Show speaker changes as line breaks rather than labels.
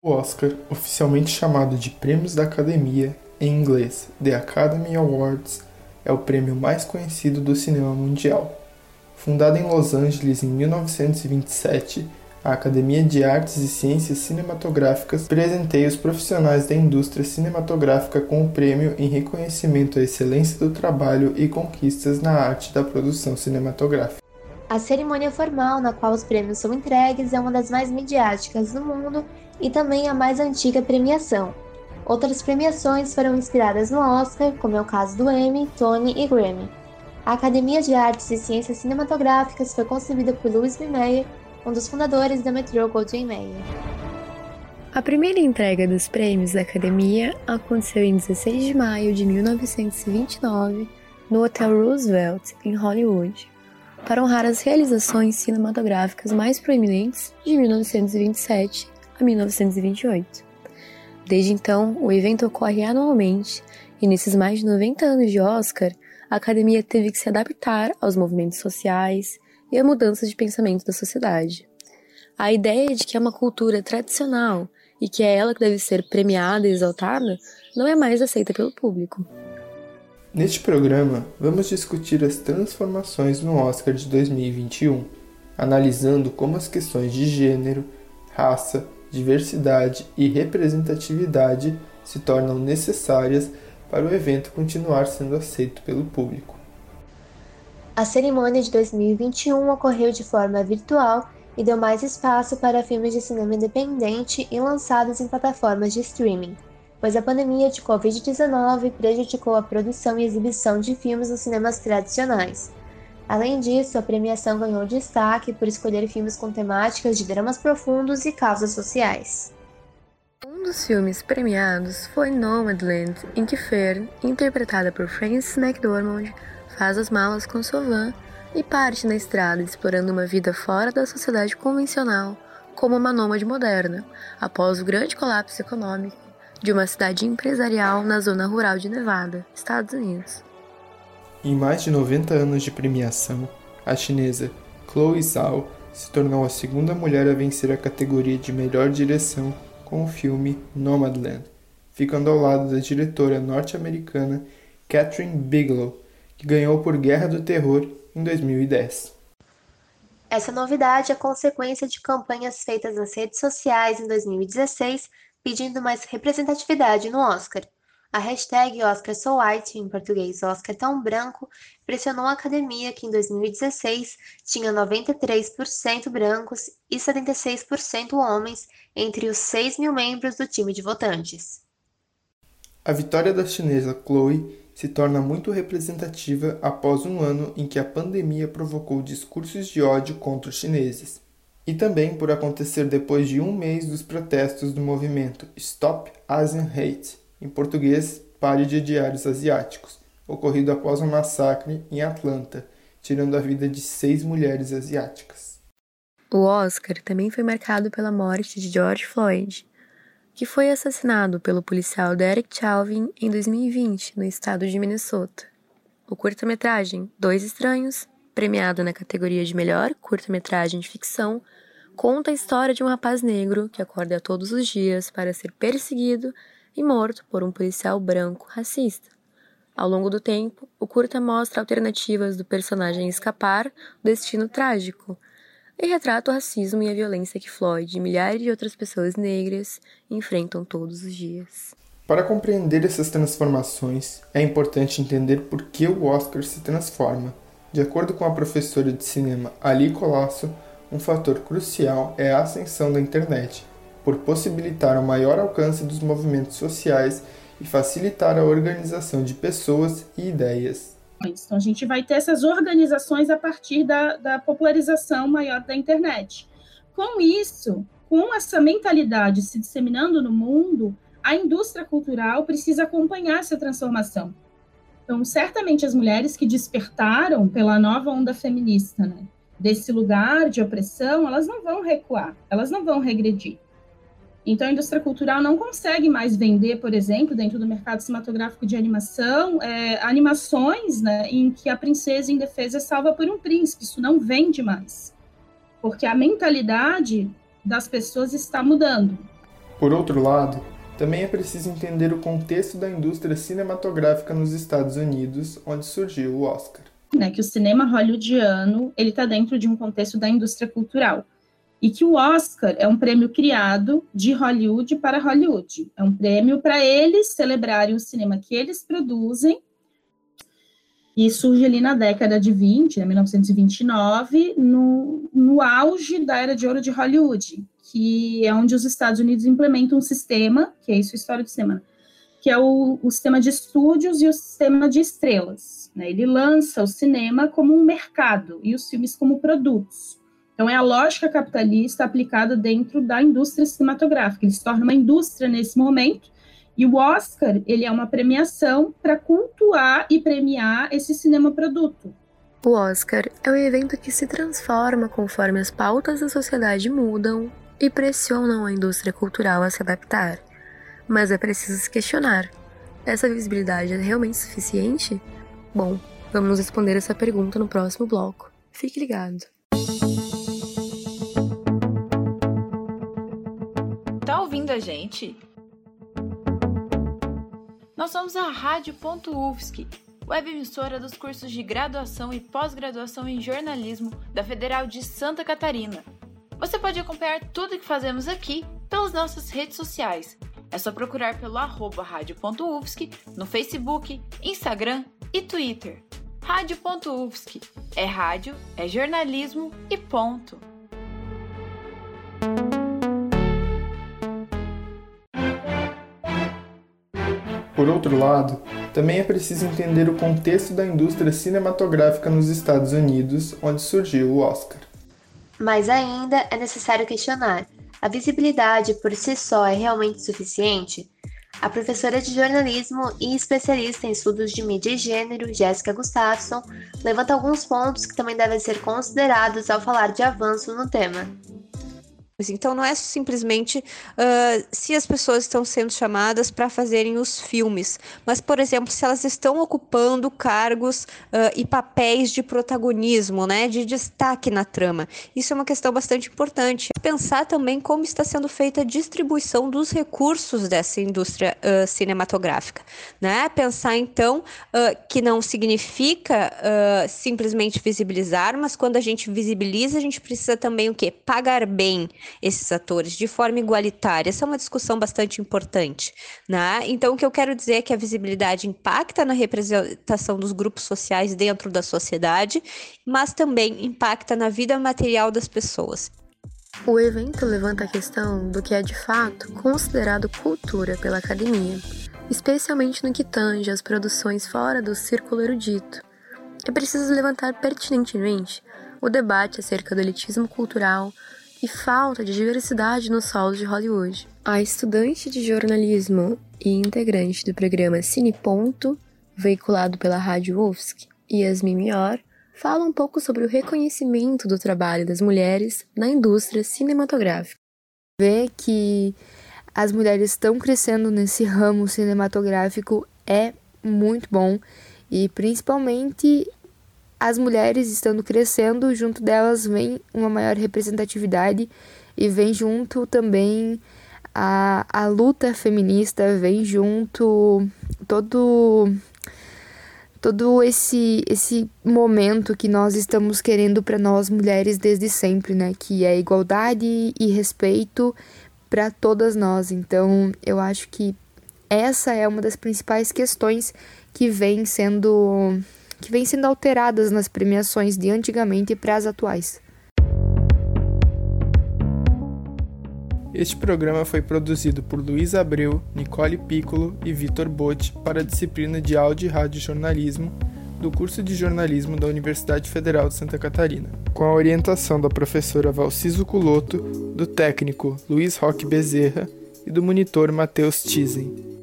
O Oscar, oficialmente chamado de Prêmios da Academia, em inglês The Academy Awards, é o prêmio mais conhecido do cinema mundial. Fundada em Los Angeles em 1927, a Academia de Artes e Ciências Cinematográficas presenteia os profissionais da indústria cinematográfica com o prêmio em reconhecimento à excelência do trabalho e conquistas na arte da produção cinematográfica.
A cerimônia formal na qual os prêmios são entregues é uma das mais midiáticas do mundo e também a mais antiga premiação. Outras premiações foram inspiradas no Oscar, como é o caso do Emmy, Tony e Grammy. A Academia de Artes e Ciências Cinematográficas foi concebida por Louis B. Mayer, um dos fundadores da Metro Goldwyn Mayer.
A primeira entrega dos prêmios da Academia aconteceu em 16 de maio de 1929 no Hotel Roosevelt, em Hollywood, para honrar as realizações cinematográficas mais proeminentes de 1927 a 1928. Desde então, o evento ocorre anualmente e nesses mais de 90 anos de Oscar, a academia teve que se adaptar aos movimentos sociais e a mudanças de pensamento da sociedade. A ideia de que é uma cultura tradicional e que é ela que deve ser premiada e exaltada não é mais aceita pelo público.
Neste programa, vamos discutir as transformações no Oscar de 2021, analisando como as questões de gênero, raça, diversidade e representatividade se tornam necessárias para o evento continuar sendo aceito pelo público.
A cerimônia de 2021 ocorreu de forma virtual e deu mais espaço para filmes de cinema independente e lançados em plataformas de streaming, pois a pandemia de Covid-19 prejudicou a produção e exibição de filmes nos cinemas tradicionais. Além disso, a premiação ganhou destaque por escolher filmes com temáticas de dramas profundos e causas sociais.
Um dos filmes premiados foi Nomadland, em que Fern, interpretada por Frances McDormand, faz as malas com sua van e parte na estrada explorando uma vida fora da sociedade convencional, como uma nômade moderna, após o grande colapso econômico de uma cidade empresarial na zona rural de Nevada, Estados Unidos.
Em mais de 90 anos de premiação, a chinesa Chloe Zhao se tornou a segunda mulher a vencer a categoria de melhor direção com o filme Nomadland, ficando ao lado da diretora norte-americana Catherine Bigelow, que ganhou por Guerra do Terror em 2010.
Essa novidade é consequência de campanhas feitas nas redes sociais em 2016 pedindo mais representatividade no Oscar. A hashtag Oscar So White, em português Oscar Tão Branco, pressionou a academia que em 2016 tinha 93% brancos e 76% homens entre os 6 mil membros do time de votantes.
A vitória da chinesa Chloe se torna muito representativa após um ano em que a pandemia provocou discursos de ódio contra os chineses, e também por acontecer depois de um mês dos protestos do movimento Stop Asian Hate em português, Pare de Diários Asiáticos, ocorrido após um massacre em Atlanta, tirando a vida de seis mulheres asiáticas.
O Oscar também foi marcado pela morte de George Floyd, que foi assassinado pelo policial Derek Chauvin em 2020 no estado de Minnesota. O curta-metragem Dois Estranhos, premiado na categoria de melhor curta-metragem de ficção, conta a história de um rapaz negro que acorda todos os dias para ser perseguido e morto por um policial branco racista. Ao longo do tempo, o curta mostra alternativas do personagem escapar do destino trágico e retrata o racismo e a violência que Floyd e milhares de outras pessoas negras enfrentam todos os dias.
Para compreender essas transformações, é importante entender por que o Oscar se transforma. De acordo com a professora de cinema Ali Colasso, um fator crucial é a ascensão da internet, por possibilitar o maior alcance dos movimentos sociais e facilitar a organização de pessoas e ideias.
Então, a gente vai ter essas organizações a partir da, da popularização maior da internet. Com isso, com essa mentalidade se disseminando no mundo, a indústria cultural precisa acompanhar essa transformação. Então, certamente as mulheres que despertaram pela nova onda feminista, né, desse lugar de opressão, elas não vão recuar, elas não vão regredir. Então, a indústria cultural não consegue mais vender, por exemplo, dentro do mercado cinematográfico de animação, é, animações né, em que a princesa indefesa é salva por um príncipe. Isso não vende mais. porque a mentalidade das pessoas está mudando.
Por outro lado, também é preciso entender o contexto da indústria cinematográfica nos Estados Unidos, onde surgiu o Oscar.
Né, que o cinema hollywoodiano ele está dentro de um contexto da indústria cultural e que o Oscar é um prêmio criado de Hollywood para Hollywood. É um prêmio para eles celebrarem o cinema que eles produzem e surge ali na década de 20, né, 1929, no, no auge da era de ouro de Hollywood, que é onde os Estados Unidos implementam um sistema, que é isso história do cinema, que é o, o sistema de estúdios e o sistema de estrelas. Né? Ele lança o cinema como um mercado e os filmes como produtos. Então, é a lógica capitalista aplicada dentro da indústria cinematográfica. Ele se torna uma indústria nesse momento, e o Oscar, ele é uma premiação para cultuar e premiar esse cinema produto.
O Oscar é um evento que se transforma conforme as pautas da sociedade mudam e pressionam a indústria cultural a se adaptar. Mas é preciso se questionar: essa visibilidade é realmente suficiente? Bom, vamos responder essa pergunta no próximo bloco. Fique ligado.
Tá ouvindo a gente? Nós somos a Rádio.UFSC, web emissora dos cursos de graduação e pós-graduação em jornalismo da Federal de Santa Catarina. Você pode acompanhar tudo que fazemos aqui pelas nossas redes sociais. É só procurar pelo arroba rádio.ufsc no Facebook, Instagram e Twitter. Rádio.ufsc é rádio, é jornalismo e ponto.
Por outro lado, também é preciso entender o contexto da indústria cinematográfica nos Estados Unidos, onde surgiu o Oscar.
Mas ainda é necessário questionar: a visibilidade por si só é realmente suficiente? A professora de jornalismo e especialista em estudos de mídia e gênero, Jéssica Gustafsson, levanta alguns pontos que também devem ser considerados ao falar de avanço no tema.
Então não é simplesmente uh, se as pessoas estão sendo chamadas para fazerem os filmes, mas, por exemplo, se elas estão ocupando cargos uh, e papéis de protagonismo, né, de destaque na trama. Isso é uma questão bastante importante. Pensar também como está sendo feita a distribuição dos recursos dessa indústria uh, cinematográfica. Né? Pensar, então, que não significa simplesmente visibilizar, mas quando a gente visibiliza, a gente precisa também o quê? Pagar bem esses atores de forma igualitária. Essa é uma discussão bastante importante. Né? Então, o que eu quero dizer é que a visibilidade impacta na representação dos grupos sociais dentro da sociedade, mas também impacta na vida material das pessoas.
O evento levanta a questão do que é de fato considerado cultura pela academia, especialmente no que tange às produções fora do círculo erudito. É preciso levantar pertinentemente o debate acerca do elitismo cultural, e falta de diversidade nos solos de Hollywood. A estudante de jornalismo e integrante do programa Cine Ponto, veiculado pela Rádio UFSC, Yasmin Mior, fala um pouco sobre o reconhecimento do trabalho das mulheres na indústria cinematográfica.
Ver que as mulheres estão crescendo nesse ramo cinematográfico é muito bom e principalmente as mulheres estando crescendo, junto delas vem uma maior representatividade e vem junto também a, a luta feminista, vem junto todo todo esse esse momento que nós estamos querendo para nós mulheres desde sempre, né, que é igualdade e respeito para todas nós. Então, eu acho que essa é uma das principais questões que vem sendo que vêm sendo alteradas nas premiações de antigamente para as atuais.
Este programa foi produzido por Luiz Abreu, Nicole Piccolo e Vitor Botti para a disciplina de Áudio e Rádio Jornalismo do curso de jornalismo da Universidade Federal de Santa Catarina, com a orientação da professora Valciso Culoto, do técnico Luiz Roque Bezerra e do monitor Matheus Tizen.